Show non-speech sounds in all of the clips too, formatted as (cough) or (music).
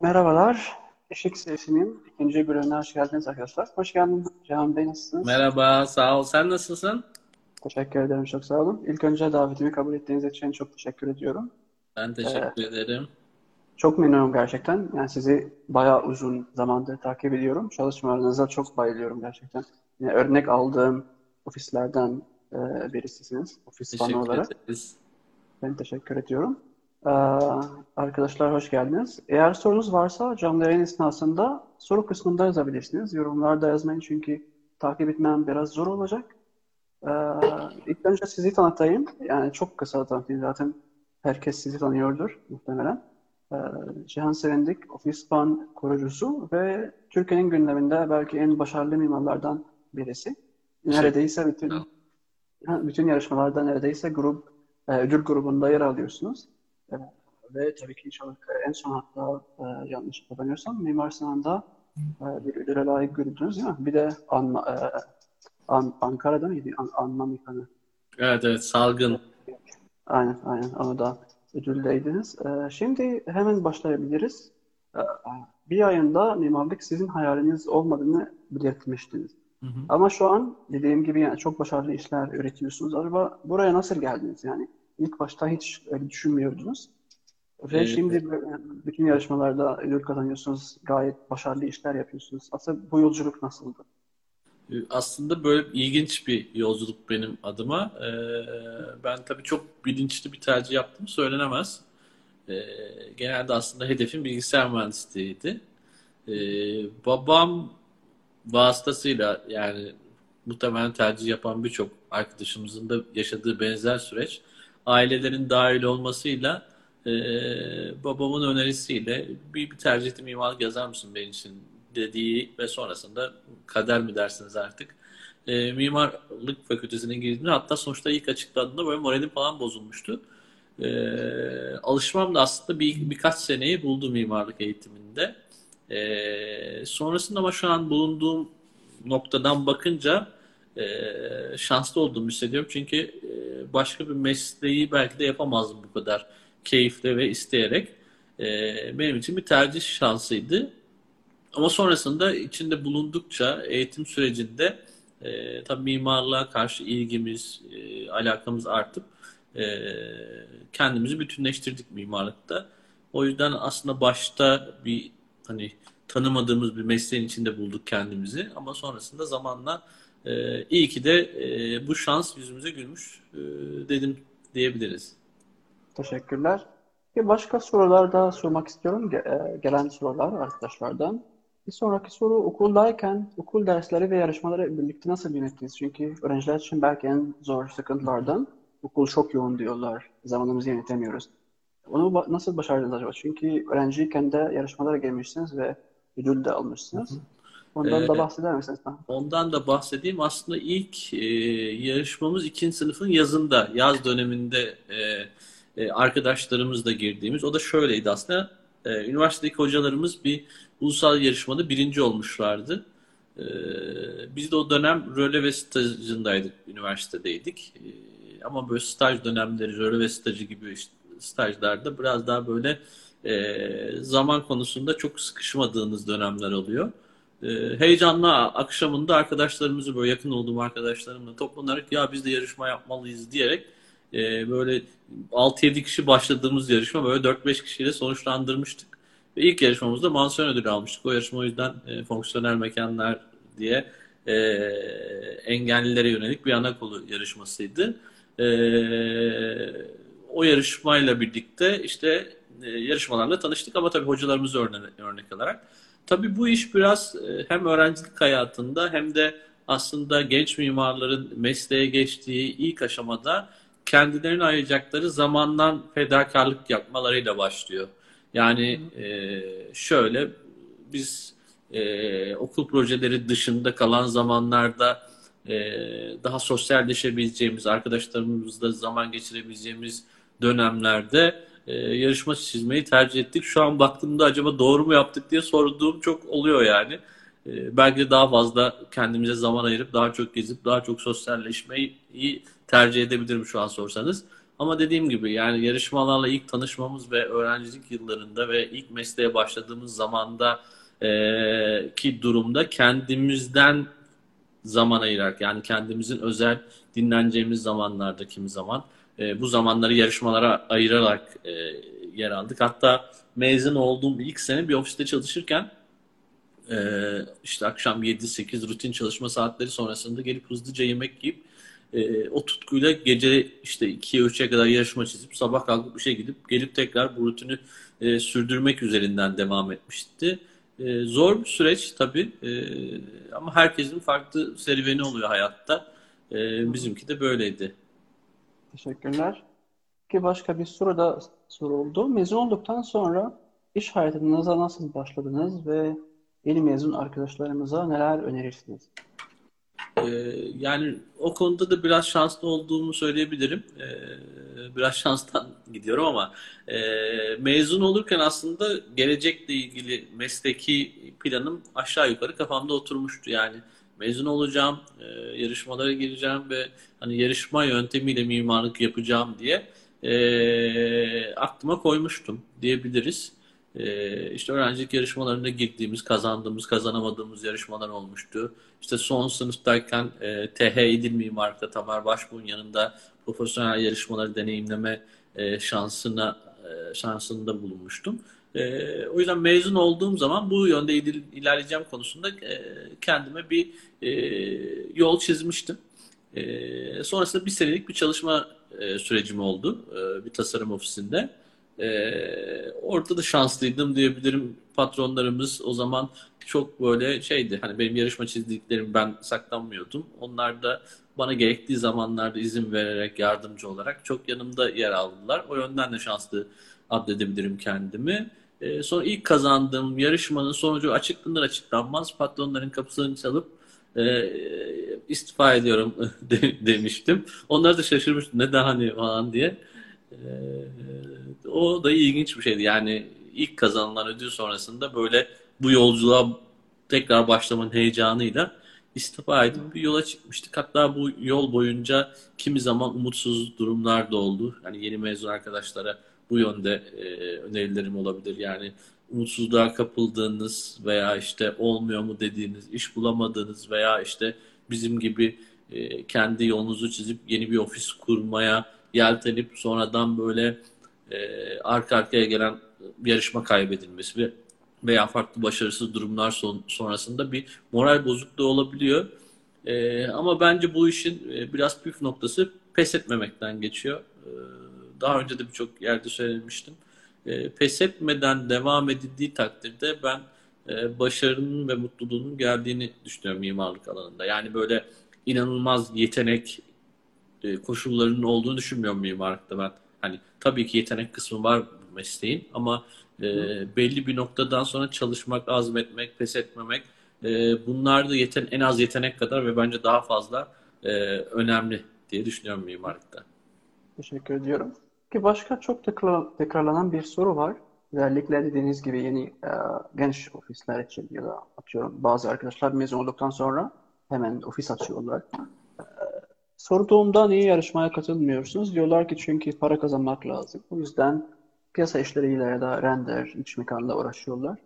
Merhabalar. Işık Sesi'nin ikinci bölümüne hoş geldiniz arkadaşlar. Hoş geldin Cihan Bey, nasılsınız? Merhaba, sağ ol. Sen nasılsın? Teşekkür ederim, çok sağ olun. İlk önce davetimi kabul ettiğiniz için çok teşekkür ediyorum. Ben Ee, teşekkür ederim. çok memnunum gerçekten. Yani sizi bayağı uzun zamandır takip ediyorum. Çalışmalarınıza çok bayılıyorum gerçekten. Yani örnek aldığım ofislerden e, birisisiniz, ofis Teşekkür olarak. ederiz. Ben teşekkür ediyorum. Ee, arkadaşlar hoş geldiniz. Eğer sorunuz varsa canlı yayın esnasında soru kısmında yazabilirsiniz. Yorumlarda yazmayın çünkü takip etmem biraz zor olacak. Ee, ilk önce sizi tanıtayım. Yani çok kısa tanıtayım zaten. Herkes sizi tanıyordur muhtemelen. Ee, Cihan Sevindik, Office Fan kurucusu ve Türkiye'nin gündeminde belki en başarılı mimarlardan birisi. Neredeyse bütün Bütün yarışmalarda neredeyse grup e, ödül grubunda yer alıyorsunuz. E, ve tabii ki inşallah en son hatta e, yanlış hatırlamıyorsam Mimar Sinan'da e, bir ödüle layık görüldünüz değil mi? Bir de Anma, e, An- Ankara'da mıydı? An Anma Mikanı. Evet evet, salgın. Aynen aynen onu da ödüldeydiniz. E, şimdi hemen başlayabiliriz. E, bir ayında mimarlık sizin hayaliniz olmadığını belirtmiştiniz. Hı hı. Ama şu an dediğim gibi yani çok başarılı işler üretiyorsunuz. Acaba buraya nasıl geldiniz yani? İlk başta hiç öyle düşünmüyordunuz. Ve Ee, şimdi bütün yarışmalarda ödül kazanıyorsunuz. Gayet başarılı işler yapıyorsunuz. Aslında bu yolculuk nasıldı? aslında böyle ilginç bir yolculuk benim adıma. Ee, ben tabii çok bilinçli bir tercih yaptım söylenemez. Ee, genelde aslında hedefim bilgisayar mühendisliğiydi. Ee, babam vasıtasıyla yani muhtemelen tercih yapan birçok arkadaşımızın da yaşadığı benzer süreç ailelerin dahil olmasıyla e, babamın önerisiyle bir, bir tercihli mimarlık yazar mısın benim için dediği ve sonrasında kader mi dersiniz artık e, mimarlık fakültesine girdiğimde hatta sonuçta ilk açıkladığında böyle moralim falan bozulmuştu. E, alışmam da aslında bir, birkaç seneyi buldu mimarlık eğitiminde. E, sonrasında ama şu an bulunduğum noktadan bakınca e, şanslı olduğumu hissediyorum. Çünkü e, başka bir mesleği belki de yapamazdım bu kadar keyifle ve isteyerek. E, benim için bir tercih şansıydı. Ama sonrasında içinde bulundukça eğitim sürecinde e, tabii mimarlığa karşı ilgimiz, e, alakamız artıp e, kendimizi bütünleştirdik mimarlıkta. O yüzden aslında başta bir hani tanımadığımız bir mesleğin içinde bulduk kendimizi ama sonrasında zamanla e, iyi ki de e, bu şans yüzümüze gülmüş e, dedim diyebiliriz. Teşekkürler. Bir başka sorular da sormak istiyorum. E, gelen sorular arkadaşlardan. Bir sonraki soru okuldayken okul dersleri ve yarışmaları birlikte nasıl yönettiniz? Çünkü öğrenciler için belki en zor sıkıntılardan okul çok yoğun diyorlar. Zamanımızı yönetemiyoruz. Onu nasıl başardınız acaba? Çünkü öğrenciyken de yarışmalara girmişsiniz ve ödül de almışsınız. Ondan da E, bahseder misiniz? Ondan da bahsedeyim. Aslında ilk e, yarışmamız ikinci sınıfın yazında, yaz döneminde e, e, arkadaşlarımızla girdiğimiz. O da şöyleydi aslında. E, üniversitedeki hocalarımız bir ulusal yarışmada birinci olmuşlardı. E, biz de o dönem röle ve stajındaydık, üniversitedeydik. E, ama böyle staj dönemleri, röle ve stajı gibi işte stajlarda biraz daha böyle e, zaman konusunda çok sıkışmadığınız dönemler oluyor. Ee, heyecanlı akşamında arkadaşlarımızı böyle yakın olduğum arkadaşlarımla toplanarak ya biz de yarışma yapmalıyız diyerek e, böyle 6-7 kişi başladığımız yarışma böyle 4-5 kişiyle sonuçlandırmıştık. Ve ilk yarışmamızda mansiyon ödülü almıştık. O yarışma o yüzden e, fonksiyonel mekanlar diye e, engellilere yönelik bir ana kolu yarışmasıydı. E, o yarışmayla birlikte işte e, yarışmalarla tanıştık ama tabii hocalarımızı örnek, örnek alarak. Tabii bu iş biraz e, hem öğrencilik hayatında hem de aslında genç mimarların mesleğe geçtiği ilk aşamada kendilerine ayıracakları zamandan fedakarlık yapmalarıyla başlıyor. Yani e, şöyle biz e, okul projeleri dışında kalan zamanlarda e, daha sosyalleşebileceğimiz, arkadaşlarımızla zaman geçirebileceğimiz dönemlerde e, yarışma çizmeyi tercih ettik. Şu an baktığımda acaba doğru mu yaptık diye sorduğum çok oluyor yani. E, belki de daha fazla kendimize zaman ayırıp daha çok gezip daha çok sosyalleşmeyi tercih edebilirim şu an sorsanız. Ama dediğim gibi yani yarışmalarla ilk tanışmamız ve öğrencilik yıllarında ve ilk mesleğe başladığımız zamanda e, ki durumda kendimizden zaman ayırarak yani kendimizin özel dinleneceğimiz zamanlarda kimi zaman e, bu zamanları yarışmalara ayırarak e, yer aldık. Hatta mezun olduğum ilk sene bir ofiste çalışırken e, işte akşam 7-8 rutin çalışma saatleri sonrasında gelip hızlıca yemek yiyip e, o tutkuyla gece işte 2'ye 3'e kadar yarışma çizip sabah kalkıp işe gidip gelip tekrar bu rutini e, sürdürmek üzerinden devam etmişti. E, zor bir süreç tabii e, ama herkesin farklı serüveni oluyor hayatta. E, bizimki de böyleydi. Teşekkürler. Ki başka bir soru da soruldu. Mezun olduktan sonra iş hayatınıza nasıl başladınız ve yeni mezun arkadaşlarımıza neler önerirsiniz? Ee, yani o konuda da biraz şanslı olduğumu söyleyebilirim. Ee, biraz şanstan (laughs) gidiyorum ama e, mezun olurken aslında gelecekle ilgili mesleki planım aşağı yukarı kafamda oturmuştu. Yani mezun olacağım, e, yarışmalara gireceğim ve hani yarışma yöntemiyle mimarlık yapacağım diye e, aklıma koymuştum diyebiliriz. E, işte öğrencilik yarışmalarında girdiğimiz, kazandığımız, kazanamadığımız yarışmalar olmuştu. İşte son sınıftayken e, TH İdil Mimarlık'ta Tamer Başbuğ'un yanında profesyonel yarışmaları deneyimleme e, şansına e, şansında bulunmuştum. E, o yüzden mezun olduğum zaman bu yönde ilerleyeceğim konusunda e, kendime bir e, yol çizmiştim. E, sonrasında bir senelik bir çalışma e, sürecim oldu e, bir tasarım ofisinde. E, orada da şanslıydım diyebilirim. Patronlarımız o zaman çok böyle şeydi. Hani benim yarışma çizdiklerimi ben saklanmıyordum. Onlar da bana gerektiği zamanlarda izin vererek, yardımcı olarak çok yanımda yer aldılar. O yönden de şanslı addedebilirim kendimi. E, sonra ilk kazandığım yarışmanın sonucu açıklanır açıklanmaz patronların kapısını çalıp e, istifa ediyorum (laughs) de, demiştim. Onlar da şaşırmıştı neden hani falan diye. E, o da ilginç bir şeydi. Yani ilk kazanılan ödül sonrasında böyle bu yolculuğa tekrar başlamanın heyecanıyla istifa edip bir yola çıkmıştık. Hatta bu yol boyunca kimi zaman umutsuz durumlar da oldu. Yani yeni mezun arkadaşlara bu yönde e, önerilerim olabilir. Yani umutsuzluğa kapıldığınız veya işte olmuyor mu dediğiniz, iş bulamadığınız veya işte bizim gibi e, kendi yolunuzu çizip yeni bir ofis kurmaya yeltenip sonradan böyle e, arka arkaya gelen yarışma kaybedilmesi ve veya farklı başarısız durumlar son, sonrasında bir moral bozukluğu olabiliyor. E, ama bence bu işin e, biraz püf noktası pes etmemekten geçiyor. Daha önce de birçok yerde söylemiştim. E, pes etmeden devam edildiği takdirde ben e, başarının ve mutluluğunun geldiğini düşünüyorum mimarlık alanında. Yani böyle inanılmaz yetenek e, koşullarının olduğunu düşünmüyorum mimarlıkta ben. Hani tabii ki yetenek kısmı var mesleğin ama e, belli bir noktadan sonra çalışmak, azmetmek, pes etmemek e, bunlar da yeten en az yetenek kadar ve bence daha fazla e, önemli diye düşünüyorum mimarlıkta. Teşekkür ediyorum. Ki başka çok tekrar, tekrarlanan bir soru var. Özellikle dediğiniz gibi yeni e, genç ofisler için ya da atıyorum bazı arkadaşlar mezun olduktan sonra hemen ofis açıyorlar. E, sorduğumda niye yarışmaya katılmıyorsunuz? Diyorlar ki çünkü para kazanmak lazım. O yüzden piyasa işleriyle ya da render, iç mekanla uğraşıyorlar.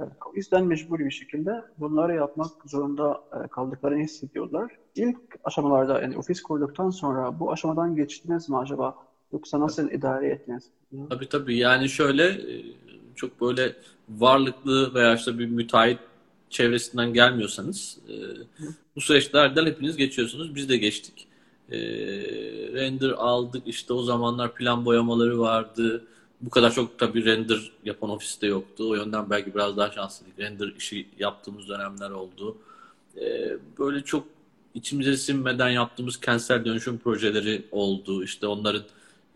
E, o yüzden mecburi bir şekilde bunları yapmak zorunda e, kaldıklarını hissediyorlar. İlk aşamalarda yani ofis kurduktan sonra bu aşamadan geçtiniz mi acaba? Yoksa nasıl idare ettiniz? Tabii tabii yani şöyle e, çok böyle varlıklı veya işte bir müteahhit çevresinden gelmiyorsanız bu süreçlerden hepiniz geçiyorsunuz. Biz de geçtik. Render aldık işte o zamanlar plan boyamaları vardı bu kadar çok tabii render yapan ofiste yoktu. O yönden belki biraz daha şanslıydık. Render işi yaptığımız dönemler oldu. Böyle çok içimize sinmeden yaptığımız kentsel dönüşüm projeleri oldu. İşte onların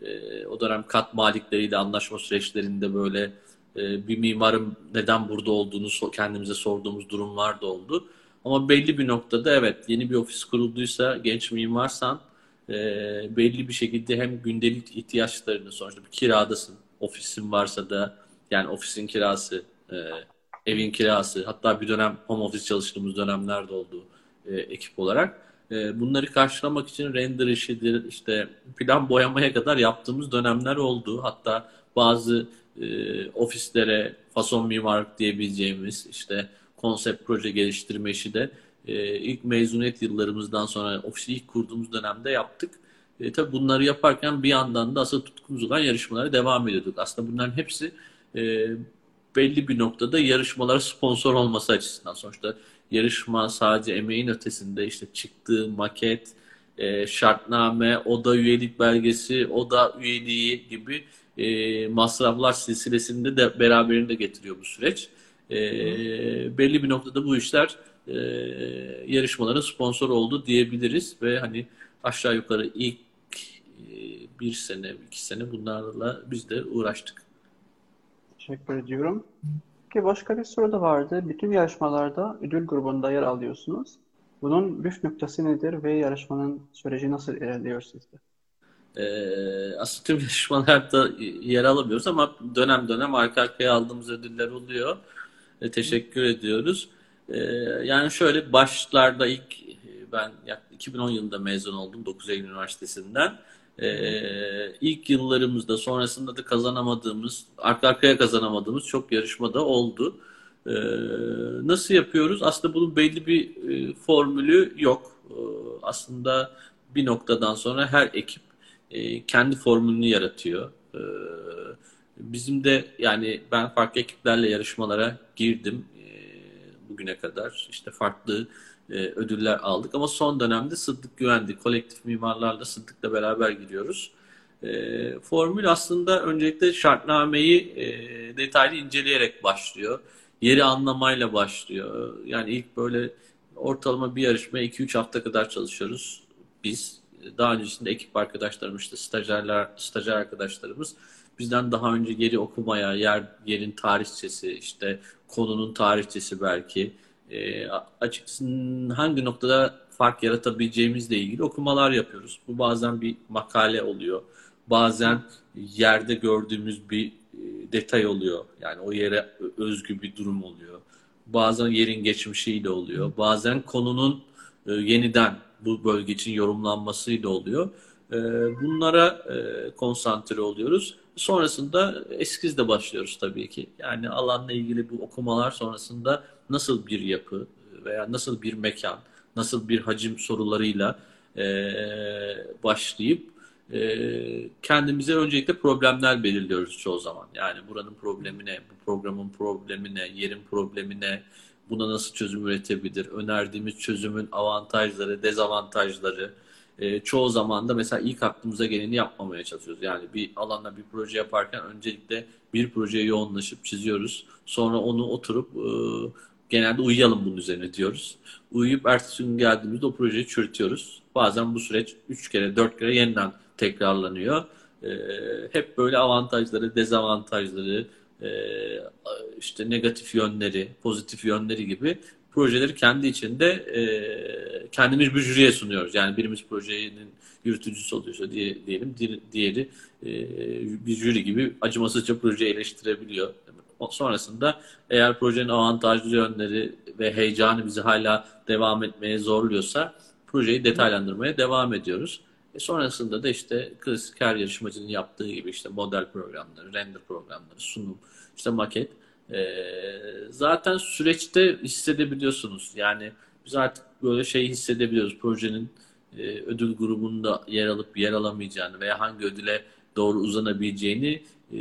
e, o dönem kat malikleriyle anlaşma süreçlerinde böyle e, bir mimarın neden burada olduğunu so kendimize sorduğumuz durumlar da oldu. Ama belli bir noktada evet yeni bir ofis kurulduysa genç mimarsan e, belli bir şekilde hem gündelik ihtiyaçlarını sonuçta bir kiradasın ofisin varsa da yani ofisin kirası, e, evin kirası hatta bir dönem home office çalıştığımız dönemler de oldu e, ekip olarak. E, bunları karşılamak için render işidir, işte plan boyamaya kadar yaptığımız dönemler oldu. Hatta bazı e, ofislere fason mimarlık diyebileceğimiz işte konsept proje geliştirme işi de e, ilk mezuniyet yıllarımızdan sonra ofisi ilk kurduğumuz dönemde yaptık. E, tabii bunları yaparken bir yandan da asıl tutkumuz olan yarışmalara devam ediyorduk. Aslında bunların hepsi e, belli bir noktada yarışmalara sponsor olması açısından. Sonuçta yarışma sadece emeğin ötesinde işte çıktığı maket, e, şartname, oda üyelik belgesi, oda üyeliği gibi e, masraflar silsilesinde de beraberinde getiriyor bu süreç. E, belli bir noktada bu işler e, yarışmaların sponsor oldu diyebiliriz ve hani aşağı yukarı ilk e, bir sene, iki sene bunlarla biz de uğraştık. Teşekkür ediyorum. Ki başka bir soru da vardı. Bütün yarışmalarda ödül grubunda yer alıyorsunuz. Bunun püf noktası nedir ve yarışmanın süreci nasıl ilerliyor sizde? Ee, aslında tüm (laughs) yarışmalarda yer alamıyoruz ama dönem dönem arka arkaya aldığımız ödüller oluyor. E, teşekkür ediyoruz. E, yani şöyle başlarda ilk ben 2010 yılında mezun oldum 9 Eylül Üniversitesi'nden. Ee, ilk yıllarımızda sonrasında da kazanamadığımız, arka arkaya kazanamadığımız çok yarışmada oldu. Ee, nasıl yapıyoruz? Aslında bunun belli bir e, formülü yok. Ee, aslında bir noktadan sonra her ekip e, kendi formülünü yaratıyor. Ee, bizim de yani ben farklı ekiplerle yarışmalara girdim e, bugüne kadar. İşte farklı e, ödüller aldık. Ama son dönemde Sıddık Güvendi, kolektif mimarlarla Sıddık'la beraber gidiyoruz. E, formül aslında öncelikle şartnameyi e, detaylı inceleyerek başlıyor. Yeri anlamayla başlıyor. Yani ilk böyle ortalama bir yarışmaya 2-3 hafta kadar çalışıyoruz biz. Daha öncesinde ekip arkadaşlarımız, işte stajyerler, stajyer arkadaşlarımız bizden daha önce yeri okumaya, yer yerin tarihçesi, işte konunun tarihçesi belki, e, açıkçası hangi noktada fark yaratabileceğimizle ilgili okumalar yapıyoruz. Bu bazen bir makale oluyor. Bazen yerde gördüğümüz bir e, detay oluyor. Yani o yere özgü bir durum oluyor. Bazen yerin geçmişiyle oluyor. Bazen konunun e, yeniden bu bölge için yorumlanmasıyla oluyor. E, bunlara konsantre oluyoruz. Sonrasında eskizle başlıyoruz tabii ki. Yani alanla ilgili bu okumalar sonrasında nasıl bir yapı veya nasıl bir mekan, nasıl bir hacim sorularıyla e, başlayıp e, kendimize öncelikle problemler belirliyoruz çoğu zaman. Yani buranın problemi ne, bu programın problemi ne, yerin problemi ne, buna nasıl çözüm üretebilir, önerdiğimiz çözümün avantajları, dezavantajları, e, çoğu zaman da mesela ilk aklımıza geleni yapmamaya çalışıyoruz. Yani bir alanda bir proje yaparken öncelikle bir projeye yoğunlaşıp çiziyoruz. Sonra onu oturup e, genelde uyuyalım bunun üzerine diyoruz. Uyuyup ertesi gün geldiğimizde o projeyi çürütüyoruz. Bazen bu süreç 3 kere 4 kere yeniden tekrarlanıyor. E, hep böyle avantajları, dezavantajları, e, işte negatif yönleri, pozitif yönleri gibi projeleri kendi içinde e, kendimiz bir jüriye sunuyoruz. Yani birimiz projenin yürütücüsü oluyorsa diye, diyelim, diğeri e, bir jüri gibi acımasızca projeyi eleştirebiliyor. Sonrasında eğer projenin avantajlı yönleri ve heyecanı bizi hala devam etmeye zorluyorsa projeyi detaylandırmaya devam ediyoruz. E sonrasında da işte klasik her yarışmacının yaptığı gibi işte model programları, render programları, sunum, işte maket e, zaten süreçte hissedebiliyorsunuz. Yani biz artık böyle şey hissedebiliyoruz. Projenin e, ödül grubunda yer alıp yer alamayacağını veya hangi ödüle doğru uzanabileceğini e,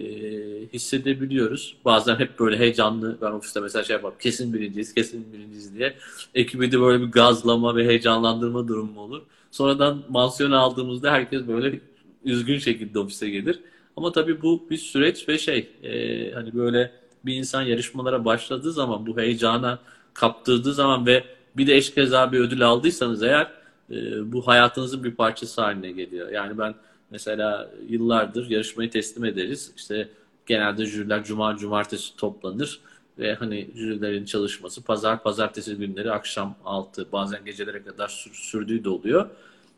hissedebiliyoruz. Bazen hep böyle heyecanlı ben ofiste mesela şey yaparım kesin birinciyiz kesin birinciyiz diye ekibi de böyle bir gazlama ve heyecanlandırma durumu olur. Sonradan mansiyon aldığımızda herkes böyle üzgün şekilde ofise gelir. Ama tabii bu bir süreç ve şey e, hani böyle bir insan yarışmalara başladığı zaman bu heyecana kaptırdığı zaman ve bir de eşkeza bir ödül aldıysanız eğer e, bu hayatınızın bir parçası haline geliyor. Yani ben mesela yıllardır yarışmayı teslim ederiz. İşte genelde jüriler cuma cumartesi toplanır ve hani jürilerin çalışması pazar pazartesi günleri akşam 6 bazen gecelere kadar sür, sürdüğü de oluyor.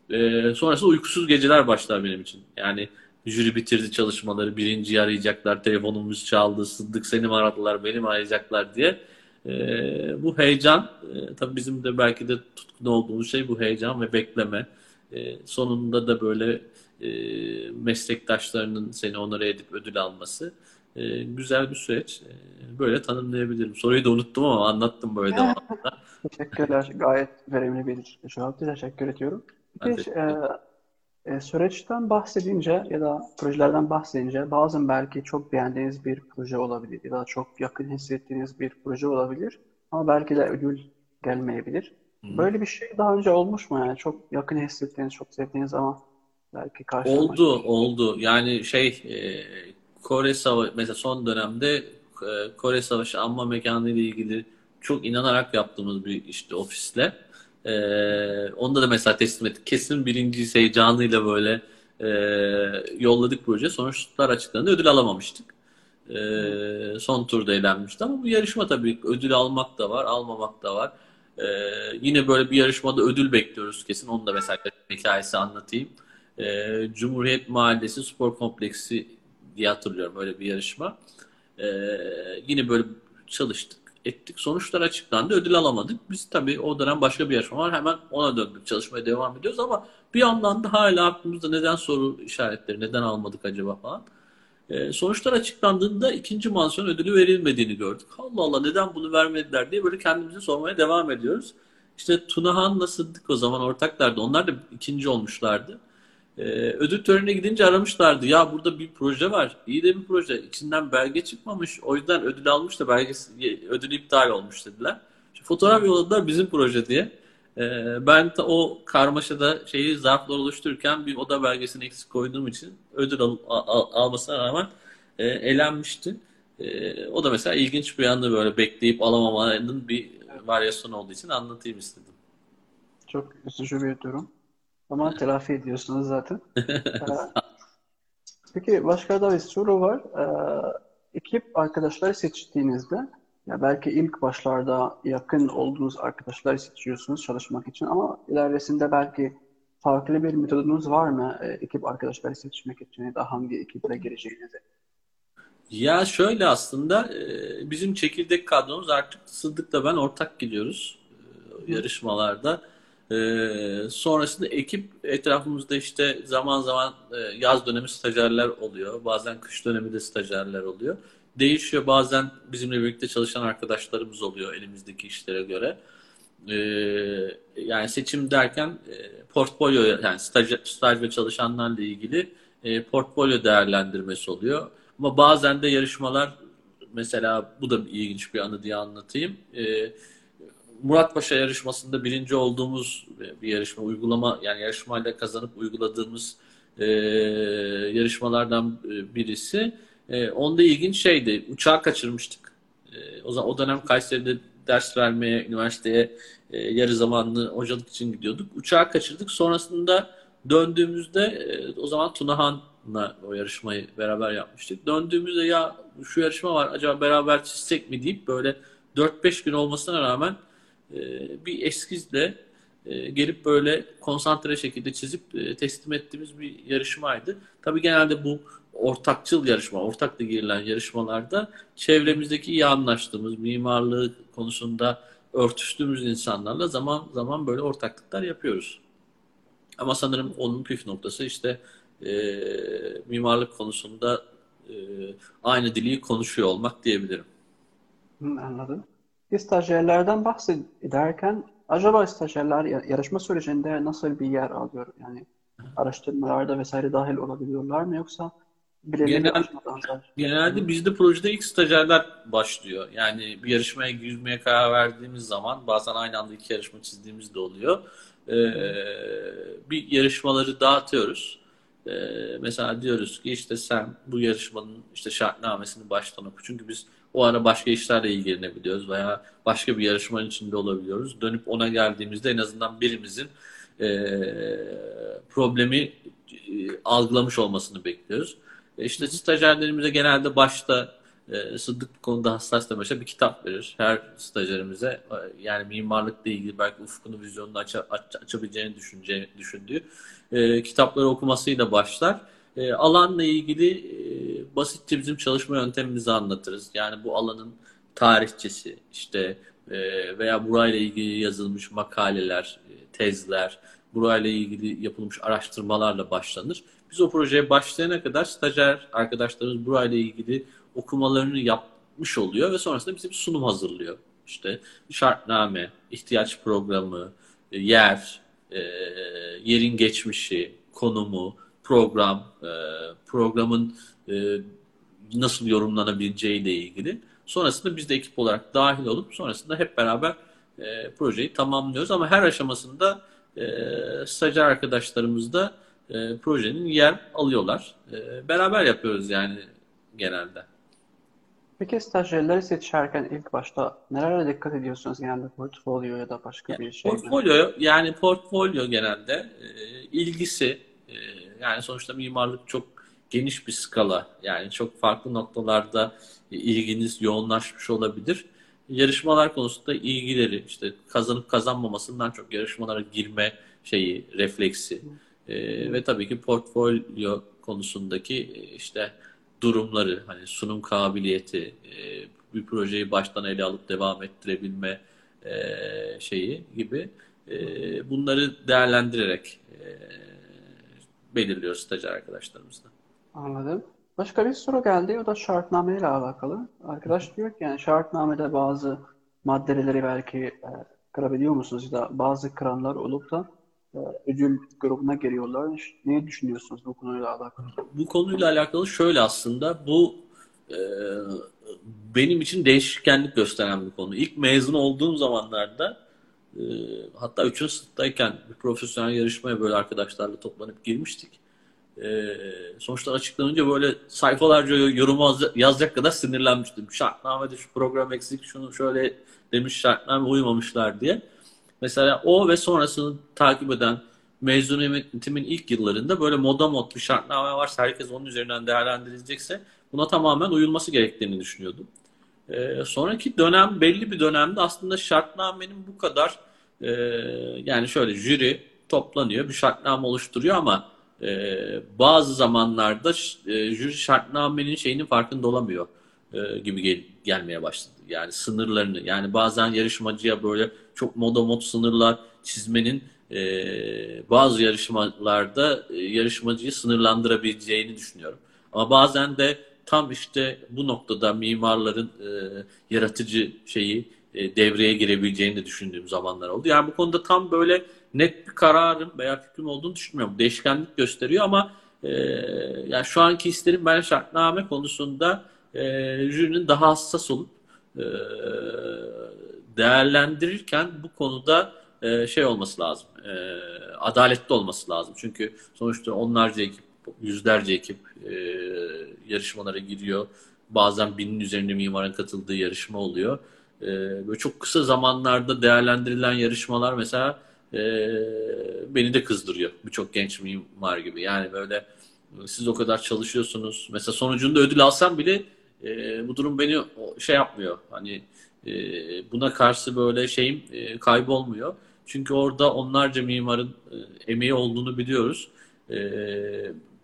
E, sonrasında uykusuz geceler başlar benim için. Yani jüri bitirdi çalışmaları, birinciyi arayacaklar, telefonumuz çaldı, Sıddık seni mi aradılar, beni mi arayacaklar diye. E, bu heyecan, e, tabii bizim de belki de tutkun olduğumuz şey bu heyecan ve bekleme. E, sonunda da böyle e, meslektaşlarının seni onore edip ödül alması e, güzel bir süreç. E, böyle tanımlayabilirim. Soruyu da unuttum ama anlattım böyle devamında. Teşekkürler. Gayet verimli bir cevaptı. Teşekkür ediyorum. Peki, e, e, süreçten bahsedince ya da projelerden bahsedince bazen belki çok beğendiğiniz bir proje olabilir ya da çok yakın hissettiğiniz bir proje olabilir ama belki de ödül gelmeyebilir. Böyle bir şey daha önce olmuş mu yani? Çok yakın hissettiğiniz, çok sevdiğiniz ama belki karşılamak. Oldu, oldu. Yani şey e, Kore Savaşı mesela son dönemde e, Kore Savaşı anma mekanı ile ilgili çok inanarak yaptığımız bir işte ofisle. E, onda da mesela teslim ettik. Kesin birinci heyecanıyla böyle e, yolladık proje. Sonuçlar açıklandı. Ödül alamamıştık. E, son turda eğlenmişti ama bu yarışma tabii ödül almak da var, almamak da var. E, yine böyle bir yarışmada ödül bekliyoruz kesin. Onu da mesela hikayesi anlatayım. E, Cumhuriyet Mahallesi Spor Kompleksi diye hatırlıyorum öyle bir yarışma. E, yine böyle çalıştık ettik. Sonuçlar açıklandı. Ödül alamadık. Biz tabii o dönem başka bir yarışma var. Hemen ona döndük. Çalışmaya devam ediyoruz ama bir yandan da hala aklımızda neden soru işaretleri, neden almadık acaba falan. E, sonuçlar açıklandığında ikinci mansiyon ödülü verilmediğini gördük. Allah Allah neden bunu vermediler diye böyle kendimize sormaya devam ediyoruz. İşte Tunahan'la Sıddık o zaman ortaklardı. Onlar da ikinci olmuşlardı. Ee, ödül törenine gidince aramışlardı. Ya burada bir proje var. İyi de bir proje. İçinden belge çıkmamış. O yüzden ödül almış da belgesi, ödül iptal olmuş dediler. İşte fotoğraf yolladılar bizim proje diye. Ee, ben de o karmaşada şeyi zarflar oluştururken bir oda belgesini eksik koyduğum için ödül al, al, almasına rağmen e, elenmişti. E, o da mesela ilginç bir anda böyle bekleyip alamamanın bir varyasyonu olduğu için anlatayım istedim. Çok bir durum. Ama telafi ediyorsunuz zaten. (laughs) Peki başka da bir soru var. Ee, ekip arkadaşları seçtiğinizde ya belki ilk başlarda yakın olduğunuz arkadaşları seçiyorsunuz çalışmak için ama ilerisinde belki farklı bir metodunuz var mı e, ekip arkadaşları seçmek için ya da hangi ekiple gireceğinizi? Ya şöyle aslında e, bizim çekirdek kadromuz artık Sıddık'la ben ortak gidiyoruz e, yarışmalarda. Ee, sonrasında ekip etrafımızda işte zaman zaman e, yaz dönemi stajyerler oluyor. Bazen kış dönemi de stajyerler oluyor. Değişiyor. Bazen bizimle birlikte çalışan arkadaşlarımız oluyor elimizdeki işlere göre. Ee, yani seçim derken e, portfolyo yani staj, staj ve çalışanlarla ilgili e, portfolyo değerlendirmesi oluyor. Ama bazen de yarışmalar mesela bu da ilginç bir anı diye anlatayım. E, Muratpaşa yarışmasında birinci olduğumuz bir yarışma uygulama yani yarışmayla kazanıp uyguladığımız e, yarışmalardan e, birisi. E, onda ilginç şeydi. Uçağı kaçırmıştık. E, o zaman o dönem Kayseri'de ders vermeye, üniversiteye e, yarı zamanlı hocalık için gidiyorduk. Uçağı kaçırdık. Sonrasında döndüğümüzde e, o zaman Tunahan'la o yarışmayı beraber yapmıştık. Döndüğümüzde ya şu yarışma var acaba beraber çizsek mi deyip böyle 4-5 gün olmasına rağmen bir eskizle e, gelip böyle konsantre şekilde çizip e, teslim ettiğimiz bir yarışmaydı. Tabii genelde bu ortakçıl yarışma, ortakla girilen yarışmalarda çevremizdeki iyi anlaştığımız, mimarlığı konusunda örtüştüğümüz insanlarla zaman zaman böyle ortaklıklar yapıyoruz. Ama sanırım onun püf noktası işte e, mimarlık konusunda e, aynı dili konuşuyor olmak diyebilirim. Anladım. Stajyerlerden bahsederken acaba stajyerler yarışma sürecinde nasıl bir yer alıyor? Yani araştırmalarda vesaire dahil olabiliyorlar mı yoksa Genel, genelde bizde projede ilk stajyerler başlıyor. Yani bir yarışmaya girmeye karar verdiğimiz zaman bazen aynı anda iki yarışma çizdiğimiz de oluyor. Ee, bir yarışmaları dağıtıyoruz. Ee, mesela diyoruz ki işte sen bu yarışmanın işte şartnamesini baştan oku. Çünkü biz o ara başka işlerle ilgilenebiliyoruz veya başka bir yarışmanın içinde olabiliyoruz. Dönüp ona geldiğimizde en azından birimizin e, problemi e, algılamış olmasını bekliyoruz. E işte stajyerlerimize genelde başta e, konuda hassas da bir kitap verir her stajyerimize. E, yani mimarlıkla ilgili belki ufkunu, vizyonunu aç, aç, açabileceğini düşünce, düşündüğü e, kitapları okumasıyla başlar. E, alanla ilgili e, basitçe bizim çalışma yöntemimizi anlatırız. Yani bu alanın tarihçisi, işte e, veya burayla ilgili yazılmış makaleler, e, tezler, burayla ilgili yapılmış araştırmalarla başlanır. Biz o projeye başlayana kadar stajyer arkadaşlarımız burayla ilgili okumalarını yapmış oluyor ve sonrasında bize bir sunum hazırlıyor. İşte şartname, ihtiyaç programı, e, yer, e, yerin geçmişi, konumu, program, e, programın nasıl yorumlanabileceği ile ilgili. Sonrasında biz de ekip olarak dahil olup sonrasında hep beraber projeyi tamamlıyoruz. Ama her aşamasında stajyer arkadaşlarımız da projenin yer alıyorlar. Beraber yapıyoruz yani genelde. Peki stajyerleri seçerken ilk başta nelere dikkat ediyorsunuz genelde portfolyo ya da başka yani bir şey Portfolyo mi? yani portfolyo genelde e, ilgisi e, yani sonuçta mimarlık çok geniş bir skala yani çok farklı noktalarda ilginiz yoğunlaşmış olabilir. Yarışmalar konusunda ilgileri işte kazanıp kazanmamasından çok yarışmalara girme şeyi refleksi e, ve tabii ki portfolyo konusundaki e, işte durumları, hani sunum kabiliyeti, e, bir projeyi baştan ele alıp devam ettirebilme e, şeyi gibi e, bunları değerlendirerek e, belirliyoruz stajyer arkadaşlarımızla. Anladım. Başka bir soru geldi. O da şartname ile alakalı. Arkadaş diyor ki yani şartnamede bazı maddeleri belki e, kırabiliyor musunuz? Ya da bazı kıranlar olup da e, ödül grubuna giriyorlar. Ne düşünüyorsunuz bu konuyla alakalı? Bu konuyla alakalı şöyle aslında bu e, benim için değişkenlik gösteren bir konu. İlk mezun olduğum zamanlarda e, hatta 3. sınıftayken bir profesyonel yarışmaya böyle arkadaşlarla toplanıp girmiştik. E, sonuçlar açıklanınca böyle sayfalarca yorum yazacak kadar sinirlenmiştim. Şartnamede şu program eksik, şunu şöyle demiş şartname uymamışlar diye. Mesela o ve sonrasını takip eden mezuniyetimin ilk yıllarında böyle moda mod bir şartname varsa herkes onun üzerinden değerlendirilecekse buna tamamen uyulması gerektiğini düşünüyordum. Ee, sonraki dönem belli bir dönemde aslında şartnamenin bu kadar e, yani şöyle jüri toplanıyor bir şartname oluşturuyor ama e, bazı zamanlarda e, jüri şartnamenin şeyinin farkında olamıyor e, gibi gel, gelmeye başladı. Yani sınırlarını yani bazen yarışmacıya böyle çok moda mod sınırlar çizmenin e, bazı yarışmalarda e, yarışmacıyı sınırlandırabileceğini düşünüyorum. Ama bazen de tam işte bu noktada mimarların e, yaratıcı şeyi e, devreye girebileceğini de düşündüğüm zamanlar oldu. Yani bu konuda tam böyle net bir kararım veya fikrim olduğunu düşünmüyorum. Değişkenlik gösteriyor ama e, yani şu anki isterim ben şartname konusunda e, jürinin daha hassas olup e, değerlendirirken bu konuda e, şey olması lazım. E, adaletli olması lazım. Çünkü sonuçta onlarca ekip, yüzlerce ekip e, yarışmalara giriyor. Bazen binin üzerinde mimarın katıldığı yarışma oluyor. E, böyle çok kısa zamanlarda değerlendirilen yarışmalar mesela e, beni de kızdırıyor. Birçok genç mimar gibi. Yani böyle siz o kadar çalışıyorsunuz. Mesela sonucunda ödül alsam bile e, bu durum beni şey yapmıyor. Hani e, buna karşı böyle şeyim e, kaybolmuyor. Çünkü orada onlarca mimarın e, emeği olduğunu biliyoruz. E,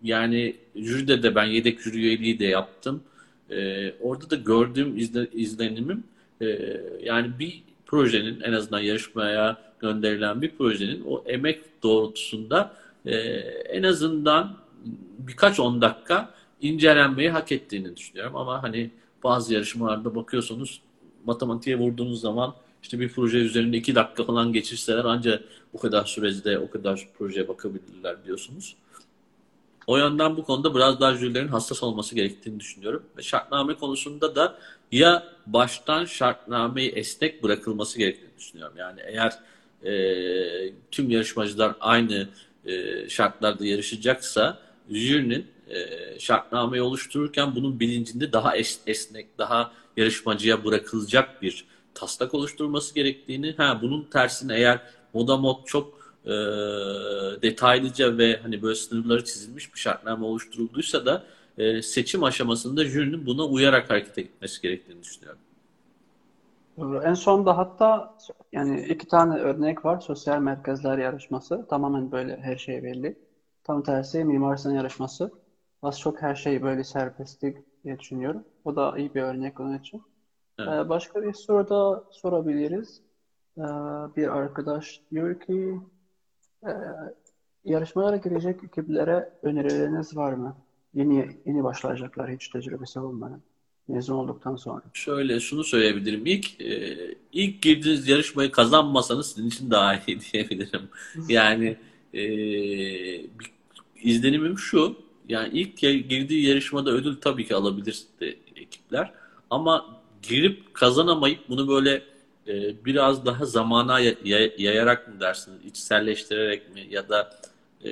yani jüride de ben yedek jüri üyeliği de yaptım. E, orada da gördüğüm izle, izlenimim e, yani bir projenin en azından yarışmaya gönderilen bir projenin o emek doğrultusunda e, en azından birkaç on dakika incelenmeyi hak ettiğini düşünüyorum. Ama hani bazı yarışmalarda bakıyorsunuz matematiğe vurduğunuz zaman işte bir proje üzerinde iki dakika falan geçirseler ancak bu kadar sürede o kadar projeye bakabilirler diyorsunuz. O yönden bu konuda biraz daha jürilerin hassas olması gerektiğini düşünüyorum. Ve şartname konusunda da ya baştan şartnameyi esnek bırakılması gerektiğini düşünüyorum. Yani eğer e, tüm yarışmacılar aynı e, şartlarda yarışacaksa jürinin e, şartnameyi oluştururken bunun bilincinde daha es, esnek, daha yarışmacıya bırakılacak bir taslak oluşturması gerektiğini, ha bunun tersine eğer moda mod çok e, detaylıca ve hani böyle sınırları çizilmiş bir şartname oluşturulduysa da e, seçim aşamasında jürinin buna uyarak hareket etmesi gerektiğini düşünüyorum. En sonda hatta yani iki tane örnek var. Sosyal merkezler yarışması. Tamamen böyle her şey belli. Tam tersi Mimar Sinan yarışması. Az çok her şey böyle serbestlik diye düşünüyorum. O da iyi bir örnek onun için. Evet. Ee, başka bir soru da sorabiliriz. Ee, bir arkadaş diyor ki e, yarışmalara girecek ekiplere önerileriniz var mı? Yeni yeni başlayacaklar hiç tecrübesi olmadan mezun olduktan sonra. Şöyle şunu söyleyebilirim. İlk e, ilk girdiğiniz yarışmayı kazanmasanız sizin için daha iyi (laughs) diyebilirim. Yani e, izlenimim şu. Yani ilk girdiği yarışmada ödül tabii ki alabilir ekipler. Ama girip kazanamayıp bunu böyle e, biraz daha zamana yayarak mı dersiniz, içselleştirerek mi ya da e,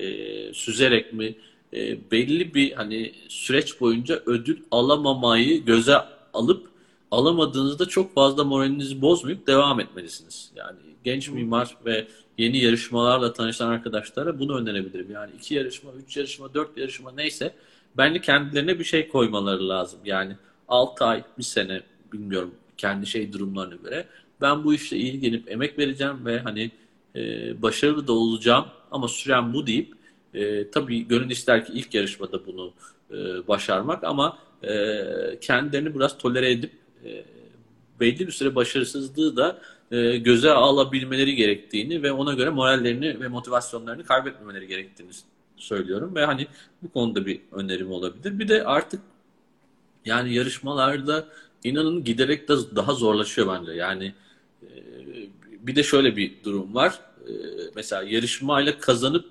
süzerek mi e, belli bir hani süreç boyunca ödül alamamayı göze alıp alamadığınızda çok fazla moralinizi bozmayıp devam etmelisiniz. Yani genç mimar ve yeni yarışmalarla tanışan arkadaşlara bunu önerebilirim. Yani iki yarışma, üç yarışma, dört yarışma neyse bence kendilerine bir şey koymaları lazım. Yani altı ay, bir sene bilmiyorum kendi şey durumlarına göre. Ben bu işle ilgilenip emek vereceğim ve hani e, başarılı da olacağım ama süren bu deyip e, tabii gönül ister ki ilk yarışmada bunu e, başarmak ama e, kendilerini biraz tolere edip e, belli bir süre başarısızlığı da e, göze alabilmeleri gerektiğini ve ona göre morallerini ve motivasyonlarını kaybetmemeleri gerektiğini söylüyorum ve hani bu konuda bir önerim olabilir. Bir de artık yani yarışmalarda inanın giderek de daha zorlaşıyor bence. Yani bir de şöyle bir durum var. E, mesela yarışmayla kazanıp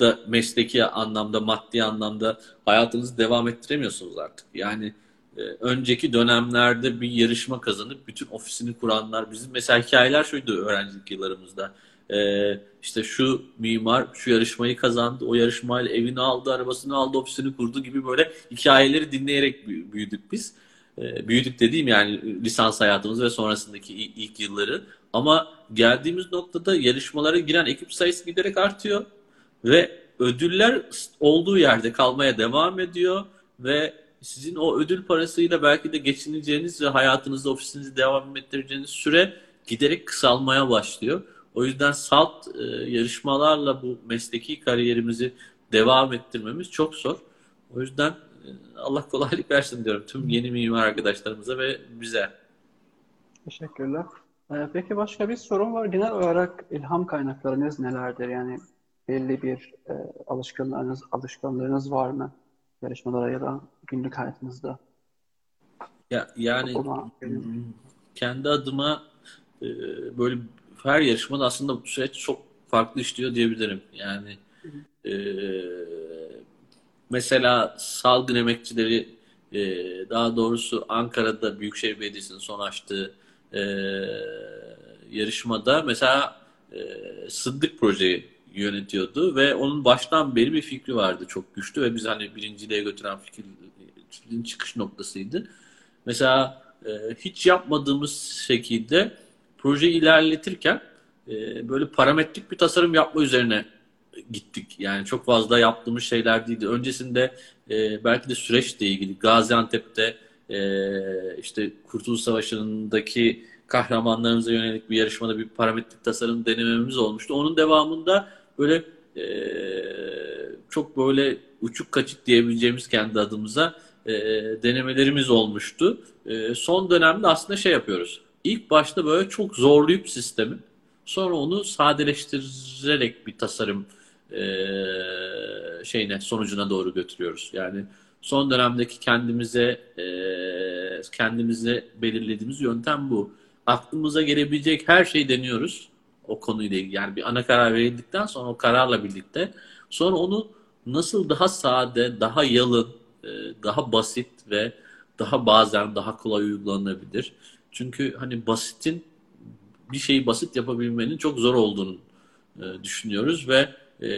da mesleki anlamda, maddi anlamda hayatınızı devam ettiremiyorsunuz artık. Yani e, önceki dönemlerde bir yarışma kazanıp bütün ofisini kuranlar, bizim mesela hikayeler şuydu öğrencilik yıllarımızda. E, işte şu mimar şu yarışmayı kazandı, o yarışmayla evini aldı, arabasını aldı, ofisini kurdu gibi böyle hikayeleri dinleyerek büyüdük biz. E, büyüdük dediğim yani lisans hayatımız ve sonrasındaki ilk yılları. Ama geldiğimiz noktada yarışmalara giren ekip sayısı giderek artıyor ve ödüller olduğu yerde kalmaya devam ediyor ve sizin o ödül parasıyla belki de geçineceğiniz ve hayatınızda ofisinizi devam ettireceğiniz süre giderek kısalmaya başlıyor. O yüzden salt e, yarışmalarla bu mesleki kariyerimizi devam ettirmemiz çok zor. O yüzden Allah kolaylık versin diyorum tüm yeni mimar arkadaşlarımıza ve bize. Teşekkürler. Ee, peki başka bir sorun var. Genel olarak ilham kaynaklarınız nelerdir? Yani belli bir e, alışkanlığınız, alışkanlığınız var mı? Yarışmalara ya da günlük hayatınızda. Ya yani Okuma, kendi adıma e, böyle her yarışmada aslında bu süreç çok farklı işliyor diyebilirim. Yani e, mesela salgın emekçileri e, daha doğrusu Ankara'da Büyükşehir Belediyesi'nin son açtığı e, yarışmada mesela e, Sıddık projeyi yönetiyordu ve onun baştan beri bir fikri vardı çok güçlü ve biz hani birinciliğe götüren fikrin çıkış noktasıydı. Mesela e, hiç yapmadığımız şekilde projeyi ilerletirken e, böyle parametrik bir tasarım yapma üzerine gittik. Yani çok fazla yaptığımız şeyler değildi. Öncesinde e, belki de süreçle ilgili Gaziantep'te e, işte Kurtuluş Savaşı'ndaki kahramanlarımıza yönelik bir yarışmada bir parametrik tasarım denememiz olmuştu. Onun devamında böyle e, çok böyle uçuk kaçık diyebileceğimiz kendi adımıza e, denemelerimiz olmuştu. E, son dönemde aslında şey yapıyoruz. İlk başta böyle çok zorlayıp sistemi sonra onu sadeleştirerek bir tasarım e, şeyine sonucuna doğru götürüyoruz. Yani son dönemdeki kendimize e, kendimize belirlediğimiz yöntem bu. Aklımıza gelebilecek her şeyi deniyoruz o konuyla ilgili. Yani bir ana karar verildikten sonra o kararla birlikte sonra onu nasıl daha sade, daha yalın, e, daha basit ve daha bazen daha kolay uygulanabilir. Çünkü hani basitin bir şeyi basit yapabilmenin çok zor olduğunu düşünüyoruz ve e,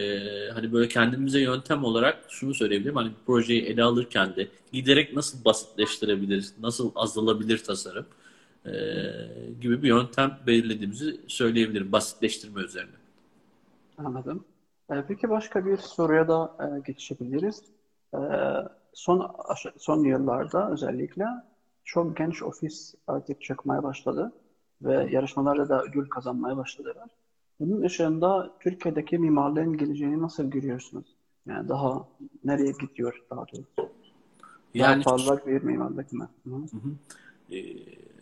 hani böyle kendimize yöntem olarak şunu söyleyebilirim. Hani projeyi ele alırken de giderek nasıl basitleştirebiliriz, nasıl azalabilir tasarım e, gibi bir yöntem belirlediğimizi söyleyebilirim basitleştirme üzerine. Anladım. E, peki başka bir soruya da e, geçebiliriz. Son son yıllarda özellikle çok genç ofis artık çıkmaya başladı ve yarışmalarda da ödül kazanmaya başladılar. Bunun ışığında Türkiye'deki mimarlığın geleceğini nasıl görüyorsunuz? Yani daha nereye gidiyor daha doğrusu? Yani daha fazla bir mimarlık mı? Hı hı. Ee,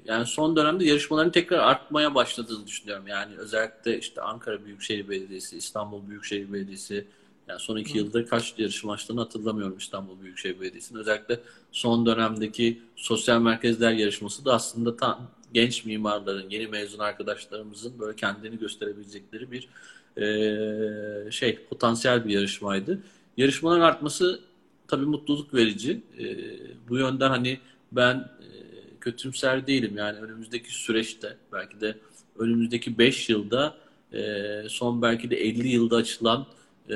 yani son dönemde yarışmaların tekrar artmaya başladığını düşünüyorum. Yani özellikle işte Ankara Büyükşehir Belediyesi, İstanbul Büyükşehir Belediyesi, yani son iki yıldır kaç yarışma açtığını hatırlamıyorum İstanbul Büyükşehir Belediyesi'nin. Özellikle son dönemdeki sosyal merkezler yarışması da aslında tam genç mimarların, yeni mezun arkadaşlarımızın böyle kendini gösterebilecekleri bir e, şey potansiyel bir yarışmaydı. Yarışmaların artması tabii mutluluk verici. E, bu yönden hani ben e, kötümser değilim. Yani önümüzdeki süreçte belki de önümüzdeki 5 yılda e, son belki de 50 yılda açılan e,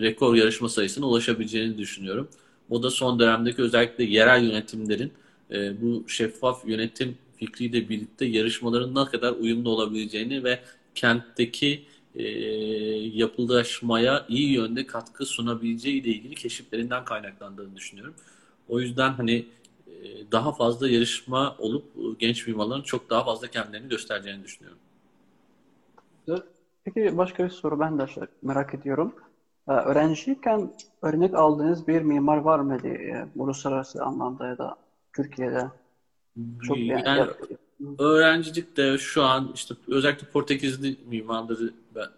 rekor yarışma sayısına ulaşabileceğini düşünüyorum. O da son dönemdeki özellikle yerel yönetimlerin e, bu şeffaf yönetim fikriyle birlikte yarışmaların ne kadar uyumlu olabileceğini ve kentteki e, yapılaşmaya iyi yönde katkı sunabileceği ile ilgili keşiflerinden kaynaklandığını düşünüyorum. O yüzden hani e, daha fazla yarışma olup genç mimarların çok daha fazla kendilerini göstereceğini düşünüyorum. Peki başka bir soru ben de merak ediyorum. Ee, öğrenciyken örnek aldığınız bir mimar var mıydı? E, uluslararası anlamda ya da Türkiye'de? Çok yani, yani öğrencilikte şu an işte özellikle Portekizli mimarları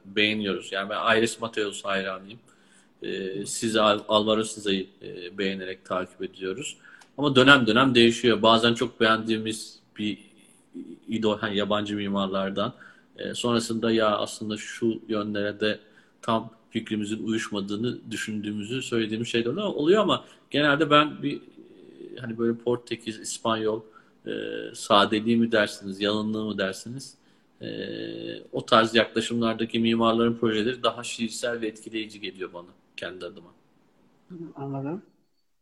beğeniyoruz. Yani ben Aires Mateos hayranıyım. Ee, siz Alvaro Siza'yı e, beğenerek takip ediyoruz. Ama dönem dönem değişiyor. Bazen çok beğendiğimiz bir idol, hani yabancı mimarlardan. E, sonrasında ya aslında şu yönlere de tam fikrimizin uyuşmadığını düşündüğümüzü söylediğimiz şeyler oluyor ama genelde ben bir hani böyle Portekiz, İspanyol e, sadeliği mi dersiniz, yalınlığı mı dersiniz? E, o tarz yaklaşımlardaki mimarların projeleri daha şiirsel ve etkileyici geliyor bana kendi adıma. Anladım.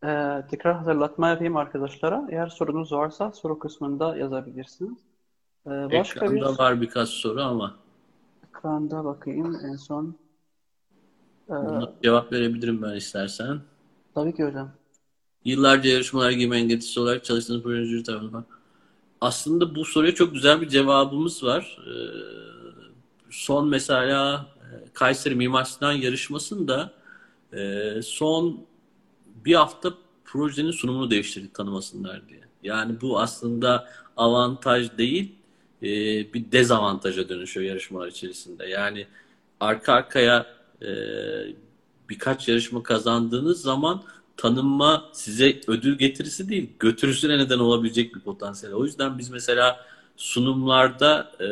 Ee, tekrar hatırlatma yapayım arkadaşlara. Eğer sorunuz varsa soru kısmında yazabilirsiniz. Ee, başka Ekranda bir... var birkaç soru ama. Ekranda bakayım en son. Ee... cevap verebilirim ben istersen. Tabii ki hocam. Yıllarca yarışmalar gibi engelsiz olarak çalıştığınız proje tarafından. Aslında bu soruya çok güzel bir cevabımız var. Ee, son mesela e, Kayseri Mimar Sinan yarışmasında e, son bir hafta projenin sunumunu değiştirdik tanımasınlar diye. Yani bu aslında avantaj değil e, bir dezavantaja dönüşüyor yarışmalar içerisinde. Yani arka arkaya birkaç yarışma kazandığınız zaman tanınma size ödül getirisi değil, götürüsüne neden olabilecek bir potansiyel. O yüzden biz mesela sunumlarda, e,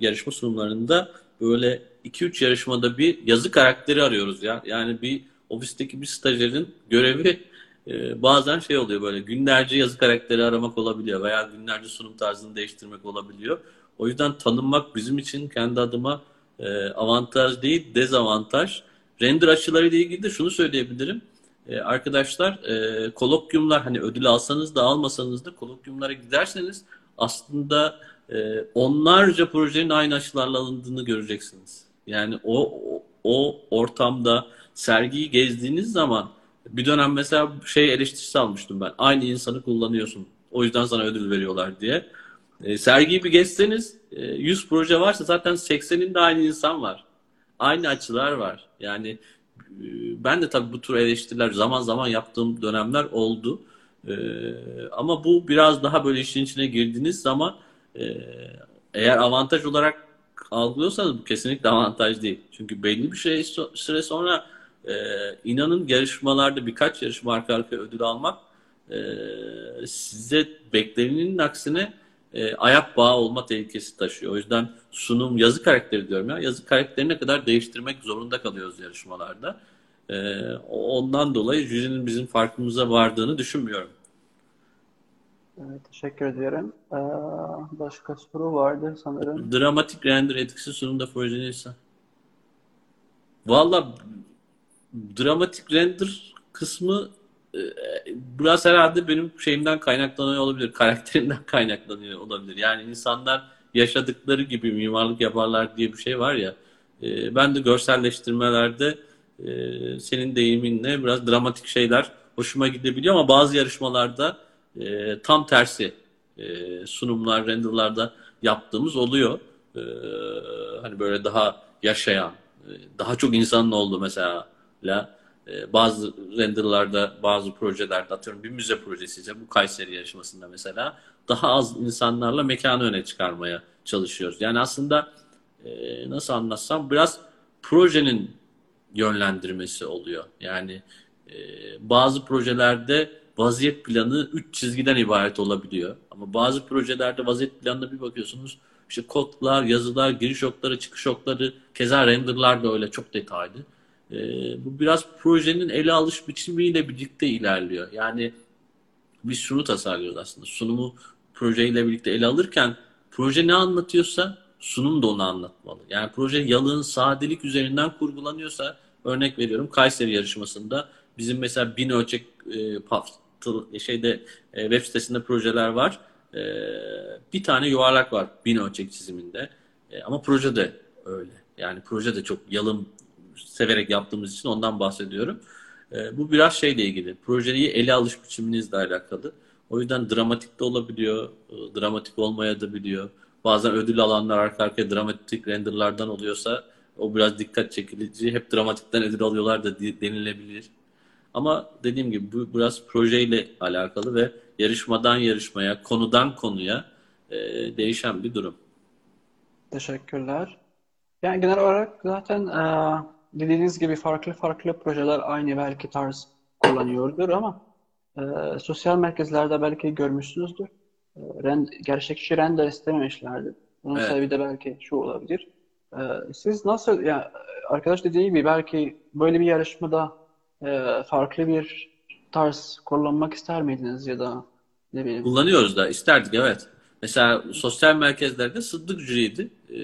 yarışma sunumlarında böyle 2-3 yarışmada bir yazı karakteri arıyoruz ya. Yani bir ofisteki bir stajyerin görevi e, bazen şey oluyor böyle günlerce yazı karakteri aramak olabiliyor veya günlerce sunum tarzını değiştirmek olabiliyor. O yüzden tanınmak bizim için kendi adıma e, avantaj değil, dezavantaj. Render açılarıyla ilgili de şunu söyleyebilirim e, arkadaşlar e, kolokyumlar hani ödül alsanız da almasanız da kolokyumlara giderseniz aslında e, onlarca projenin aynı açılarla alındığını göreceksiniz. Yani o, o, o ortamda sergiyi gezdiğiniz zaman bir dönem mesela şey eleştirisi almıştım ben. Aynı insanı kullanıyorsun. O yüzden sana ödül veriyorlar diye. E, sergiyi bir gezseniz e, 100 proje varsa zaten 80'inde aynı insan var. Aynı açılar var. Yani ben de tabii bu tür eleştiriler zaman zaman yaptığım dönemler oldu. Ee, ama bu biraz daha böyle işin içine girdiğiniz zaman e, eğer avantaj olarak algılıyorsanız bu kesinlikle avantaj değil. Çünkü belli bir şey süre sonra e, inanın yarışmalarda birkaç yarışma arka arkaya ödül almak e, size beklenenin aksine e, ayak bağı olma tehlikesi taşıyor. O yüzden sunum yazı karakteri diyorum ya. Yazı karakterine kadar değiştirmek zorunda kalıyoruz yarışmalarda. E, ondan dolayı jürinin bizim farkımıza vardığını düşünmüyorum. Evet, teşekkür ederim. Ee, başka soru vardı sanırım. Dramatik render etkisi sunumda projenin ise. Valla dramatik render kısmı biraz herhalde benim şeyimden kaynaklanıyor olabilir. (laughs) Karakterimden kaynaklanıyor olabilir. Yani insanlar yaşadıkları gibi mimarlık yaparlar diye bir şey var ya. E, ben de görselleştirmelerde e, senin deyiminle biraz dramatik şeyler hoşuma gidebiliyor ama bazı yarışmalarda tam tersi sunumlar, renderlarda yaptığımız oluyor. Hani böyle daha yaşayan, daha çok insanın olduğu mesela e, bazı renderlarda, bazı projelerde atıyorum bir müze projesi ise bu Kayseri yarışmasında mesela daha az insanlarla mekanı öne çıkarmaya çalışıyoruz. Yani aslında e, nasıl anlatsam biraz projenin yönlendirmesi oluyor. Yani e, bazı projelerde vaziyet planı 3 çizgiden ibaret olabiliyor. Ama bazı projelerde vaziyet planına bir bakıyorsunuz işte kodlar, yazılar, giriş okları, çıkış okları, keza renderlar da öyle çok detaylı. E, bu biraz projenin ele alış biçimiyle birlikte ilerliyor. Yani biz şunu tasarlıyoruz aslında. Sunumu projeyle birlikte ele alırken proje ne anlatıyorsa sunum da onu anlatmalı. Yani proje yalın, sadelik üzerinden kurgulanıyorsa örnek veriyorum Kayseri yarışmasında bizim mesela bin ölçek e, şeyde e, web sitesinde projeler var. E, bir tane yuvarlak var bin ölçek çiziminde. E, ama proje de öyle. Yani proje de çok yalın severek yaptığımız için ondan bahsediyorum. E, bu biraz şeyle ilgili. Projeyi ele alış biçiminizle alakalı. O yüzden dramatik de olabiliyor. E, dramatik olmaya da biliyor. Bazen ödül alanlar arka arkaya dramatik renderlardan oluyorsa o biraz dikkat çekici. Hep dramatikten ödül alıyorlar da denilebilir. Ama dediğim gibi bu biraz projeyle alakalı ve yarışmadan yarışmaya, konudan konuya e, değişen bir durum. Teşekkürler. Yani genel olarak zaten e, dediğiniz gibi farklı farklı projeler aynı belki tarz kullanıyordur ama e, sosyal merkezlerde belki görmüşsünüzdür. E, rend, gerçekçi render istememişlerdi. Bunun evet. sebebi de belki şu olabilir. E, siz nasıl, yani arkadaş dediği gibi belki böyle bir yarışmada e, farklı bir tarz kullanmak ister miydiniz ya da ne bileyim? Kullanıyoruz da isterdik evet. Mesela sosyal merkezlerde sıddık jüriydi. E,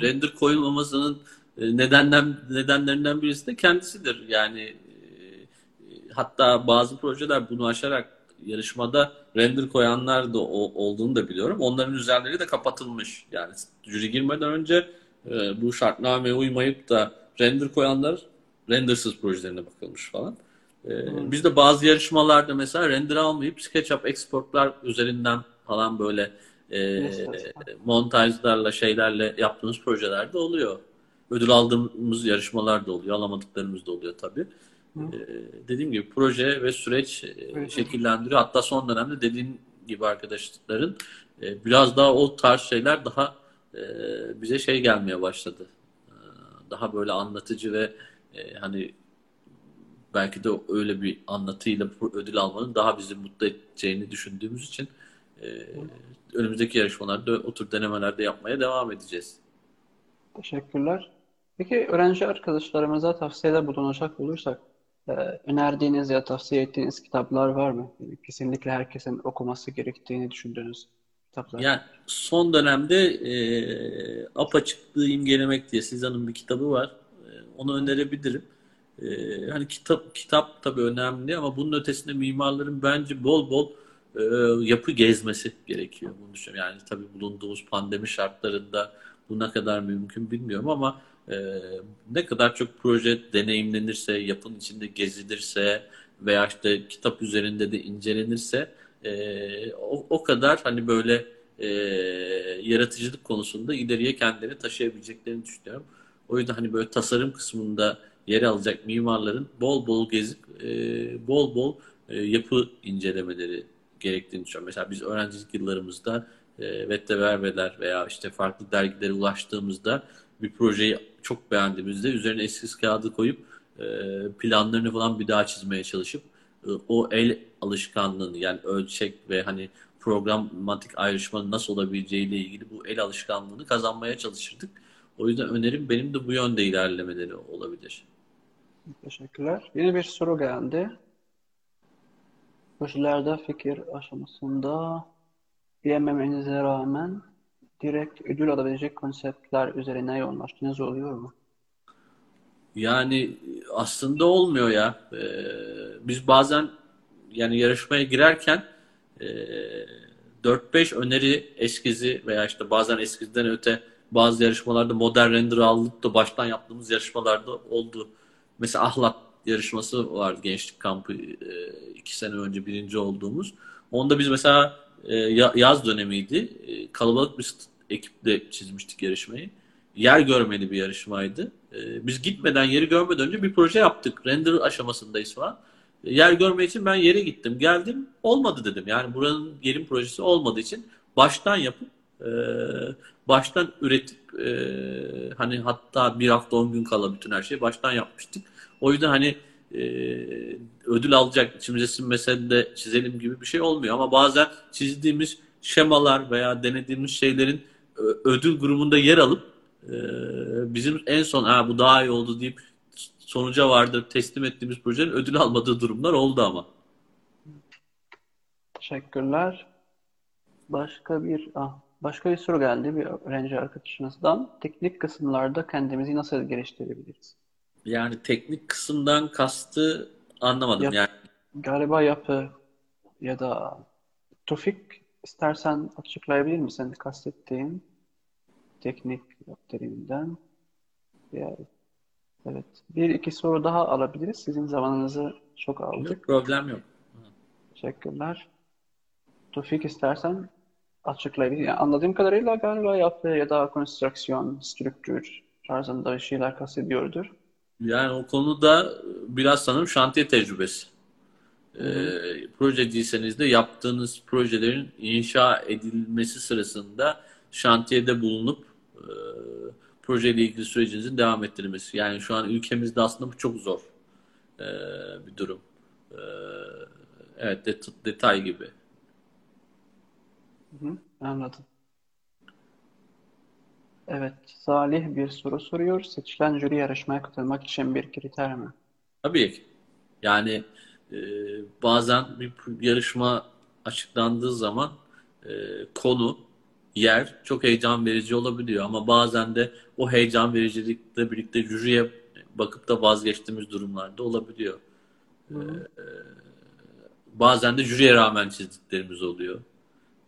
render koyulmamasının nedenden nedenlerinden birisi de kendisidir. Yani e, hatta bazı projeler bunu aşarak yarışmada render koyanlar da olduğunu da biliyorum. Onların üzerleri de kapatılmış. Yani jüri girmeden önce e, bu şartnameye uymayıp da render koyanlar rendersız projelerine bakılmış falan. hmm. Biz de bazı yarışmalarda mesela render almayıp SketchUp exportlar üzerinden falan böyle e, montajlarla şeylerle yaptığımız projelerde oluyor. Ödül aldığımız yarışmalar da oluyor. Alamadıklarımız da oluyor tabii. Ee, dediğim gibi proje ve süreç e, şekillendiriyor. Hatta son dönemde dediğin gibi arkadaşların e, biraz daha o tarz şeyler daha e, bize şey gelmeye başladı. E, daha böyle anlatıcı ve e, hani belki de öyle bir anlatıyla ödül almanın daha bizi mutlu edeceğini düşündüğümüz için e, önümüzdeki yarışmalarda o tür denemelerde yapmaya devam edeceğiz. Teşekkürler. Peki öğrenci arkadaşlarımıza tavsiyede bulunacak olursak e, önerdiğiniz ya tavsiye ettiğiniz kitaplar var mı? kesinlikle herkesin okuması gerektiğini düşündüğünüz kitaplar. Yani son dönemde e, apaçıklığı imgelemek diye Sizan'ın bir kitabı var. E, onu önerebilirim. E, hani kitap kitap tabii önemli ama bunun ötesinde mimarların bence bol bol e, yapı gezmesi gerekiyor. Bunu düşünüyorum. Yani tabii bulunduğumuz pandemi şartlarında bu ne kadar mümkün bilmiyorum ama e, ne kadar çok proje deneyimlenirse, yapın içinde gezilirse veya işte kitap üzerinde de incelenirse e, o, o kadar hani böyle e, yaratıcılık konusunda ileriye kendilerini taşıyabileceklerini düşünüyorum. O yüzden hani böyle tasarım kısmında yer alacak mimarların bol bol gezip e, bol bol e, yapı incelemeleri gerektiğini düşünüyorum. Mesela biz öğrencilik yıllarımızda e, Vetteverbeler veya işte farklı dergilere ulaştığımızda bir projeyi çok beğendiğimizde üzerine eskiz kağıdı koyup e, planlarını falan bir daha çizmeye çalışıp e, o el alışkanlığını yani ölçek ve hani programatik ayrışmanın nasıl olabileceğiyle ilgili bu el alışkanlığını kazanmaya çalışırdık. O yüzden önerim benim de bu yönde ilerlemeleri olabilir. Teşekkürler. Yeni bir soru geldi. Projelerde fikir aşamasında diyememenize rağmen direkt ödül alabilecek konseptler üzerine yoğunlaştığınız oluyor mu? Yani aslında olmuyor ya. Ee, biz bazen yani yarışmaya girerken e, 4-5 öneri eskizi veya işte bazen eskizden öte bazı yarışmalarda modern render aldık da baştan yaptığımız yarışmalarda oldu. Mesela Ahlat yarışması vardı gençlik kampı e, iki sene önce birinci olduğumuz. Onda biz mesela e, yaz dönemiydi. E, kalabalık bir ekiple çizmiştik yarışmayı. Yer görmeli bir yarışmaydı. E, biz gitmeden, yeri görmeden önce bir proje yaptık. Render aşamasındayız falan. yer görmek için ben yere gittim. Geldim olmadı dedim. Yani buranın yerin projesi olmadığı için baştan yapıp baştan üretip hani hatta bir hafta on gün kala bütün her şeyi baştan yapmıştık. O yüzden hani e, ödül alacak içimize sinmese de çizelim gibi bir şey olmuyor. Ama bazen çizdiğimiz şemalar veya denediğimiz şeylerin ödül grubunda yer alıp e, bizim en son ha bu daha iyi oldu deyip sonuca vardır teslim ettiğimiz projenin ödül almadığı durumlar oldu ama. Teşekkürler. Başka bir ah, başka bir soru geldi bir öğrenci arkadaşınızdan. Teknik kısımlarda kendimizi nasıl geliştirebiliriz? Yani teknik kısımdan kastı anlamadım. Yap, yani galiba yapı ya da Tufik istersen açıklayabilir misin kastettiğin teknik teriminden? Yani, evet. Bir iki soru daha alabiliriz. Sizin zamanınızı çok aldık. Yok, problem yok. Teşekkürler. Tufik istersen açıklayabilir. Yani anladığım kadarıyla galiba yapı ya da konstrüksiyon, strüktür tarzında şeyler kastediyordur. Yani o konuda biraz sanırım şantiye tecrübesi. E, projeciyseniz de yaptığınız projelerin inşa edilmesi sırasında şantiyede bulunup e, projeyle ilgili sürecinizin devam ettirilmesi. Yani şu an ülkemizde aslında bu çok zor e, bir durum. E, evet det detay gibi. Hı hı, anladım. Evet, Salih bir soru soruyor. Seçilen jüri yarışmaya katılmak için bir kriter mi? Tabii ki. Yani e, bazen bir yarışma açıklandığı zaman e, konu, yer çok heyecan verici olabiliyor. Ama bazen de o heyecan vericilikle birlikte jüriye bakıp da vazgeçtiğimiz durumlarda olabiliyor. E, bazen de jüriye rağmen çizdiklerimiz oluyor.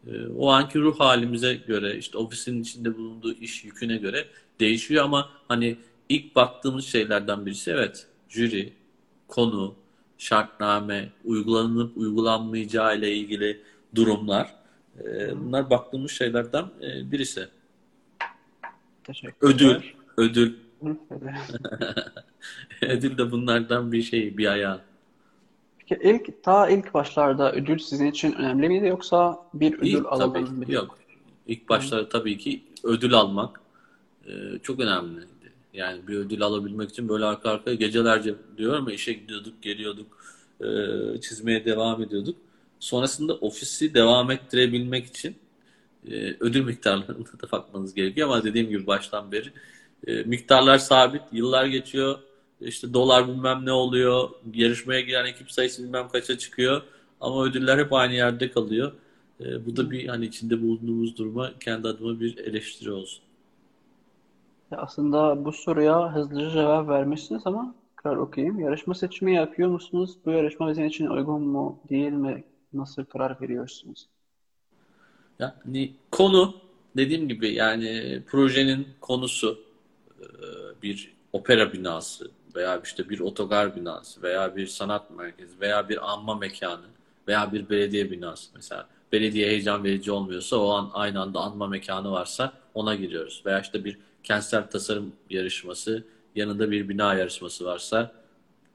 E, o anki ruh halimize göre, işte ofisin içinde bulunduğu iş yüküne göre değişiyor ama hani ilk baktığımız şeylerden birisi evet jüri, konu, şartname, uygulanıp uygulanmayacağı ile ilgili durumlar. E, bunlar baktığımız şeylerden e, birisi. Teşekkürler. Ödül, ödül. (laughs) ödül de bunlardan bir şey, bir ayağı. İlk, ta ilk başlarda ödül sizin için önemli miydi yoksa bir ödül İlk alalım tabii yok. İlk başlarda tabii ki ödül almak e, çok önemliydi. Yani bir ödül alabilmek için böyle arka arkaya gecelerce diyorum ya işe gidiyorduk, geliyorduk, e, çizmeye devam ediyorduk. Sonrasında ofisi devam ettirebilmek için e, ödül miktarlarına da bakmanız gerekiyor ama dediğim gibi baştan beri e, miktarlar sabit, yıllar geçiyor. İşte dolar bilmem ne oluyor, yarışmaya giren ekip sayısı bilmem kaça çıkıyor ama ödüller hep aynı yerde kalıyor. E, bu da bir hani içinde bulunduğumuz duruma kendi adıma bir eleştiri olsun. Ya Aslında bu soruya hızlıca cevap vermişsiniz ama tekrar okuyayım. Yarışma seçimi yapıyor musunuz? Bu yarışma bizim için uygun mu, değil mi? Nasıl karar veriyorsunuz? Yani konu dediğim gibi yani projenin konusu e, bir opera binası veya işte bir otogar binası veya bir sanat merkezi veya bir anma mekanı veya bir belediye binası mesela. Belediye heyecan verici olmuyorsa o an aynı anda anma mekanı varsa ona giriyoruz. Veya işte bir kentsel tasarım yarışması yanında bir bina yarışması varsa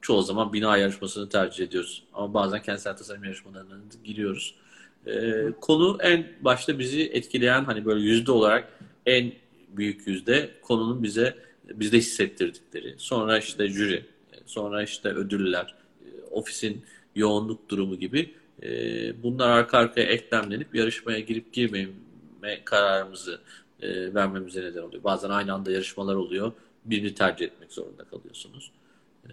çoğu zaman bina yarışmasını tercih ediyoruz. Ama bazen kentsel tasarım yarışmalarına giriyoruz. Ee, konu en başta bizi etkileyen hani böyle yüzde olarak en büyük yüzde konunun bize bizde hissettirdikleri. Sonra işte jüri, sonra işte ödüller, ofisin yoğunluk durumu gibi e, bunlar arka arkaya eklemlenip yarışmaya girip girmeme kararımızı e, vermemize neden oluyor. Bazen aynı anda yarışmalar oluyor. Birini tercih etmek zorunda kalıyorsunuz. E,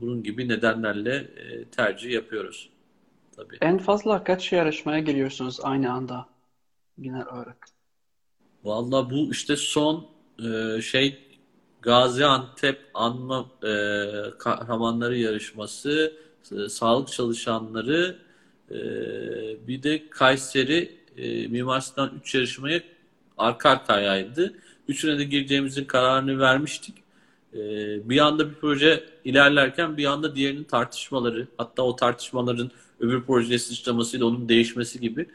bunun gibi nedenlerle e, tercih yapıyoruz. Tabii. En fazla kaç yarışmaya giriyorsunuz aynı anda genel olarak? Valla bu işte son e, şey Gaziantep Anma e, Kahramanları yarışması, e, sağlık çalışanları, e, bir de Kayseri e, Mimar Sinan 3 yarışmaya arka arkayaydı. Üçüne de gireceğimizin kararını vermiştik. E, bir anda bir proje ilerlerken bir anda diğerinin tartışmaları, hatta o tartışmaların öbür projeye sıçramasıyla onun değişmesi gibi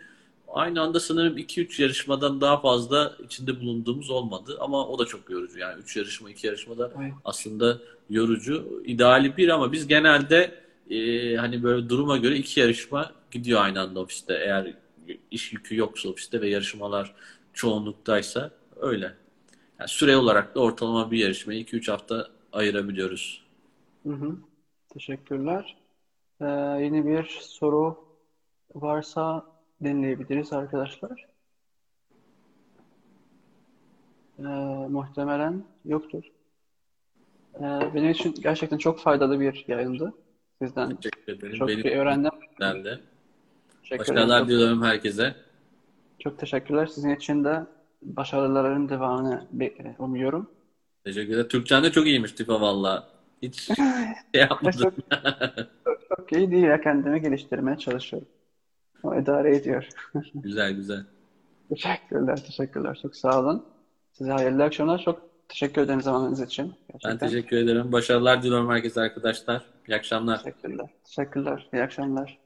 aynı anda sanırım 2-3 yarışmadan daha fazla içinde bulunduğumuz olmadı. Ama o da çok yorucu. Yani 3 yarışma, 2 yarışma da Evet. aslında yorucu. İdeali bir ama biz genelde e, hani böyle duruma göre iki yarışma gidiyor aynı anda ofiste. Eğer iş yükü yoksa ofiste ve yarışmalar çoğunluktaysa öyle. Yani süre olarak da ortalama bir yarışmayı 2-3 hafta ayırabiliyoruz. Hı hı. Teşekkürler. Ee, yeni bir soru varsa dinleyebiliriz arkadaşlar. Ee, muhtemelen yoktur. Ee, benim için gerçekten çok faydalı bir yayındı. Sizden Teşekkür ederim. çok Benim şey öğrendim. için de. Başarılar diliyorum herkese. Çok teşekkürler. Sizin için de başarıların devamını umuyorum. Teşekkür ederim. Türkçen de çok iyiymiş Tifa valla. Hiç (laughs) şey yapmadım. Çok, çok, çok iyi değil ya. Kendimi geliştirmeye çalışıyorum. O idare ediyor. (laughs) Güzel güzel. Teşekkürler, teşekkürler. Çok sağ olun. Size hayırlı akşamlar. Çok teşekkür ederim zamanınız için. Ben Gerçekten. teşekkür ederim. Başarılar diliyorum herkese arkadaşlar. İyi akşamlar. Teşekkürler. Teşekkürler. İyi akşamlar.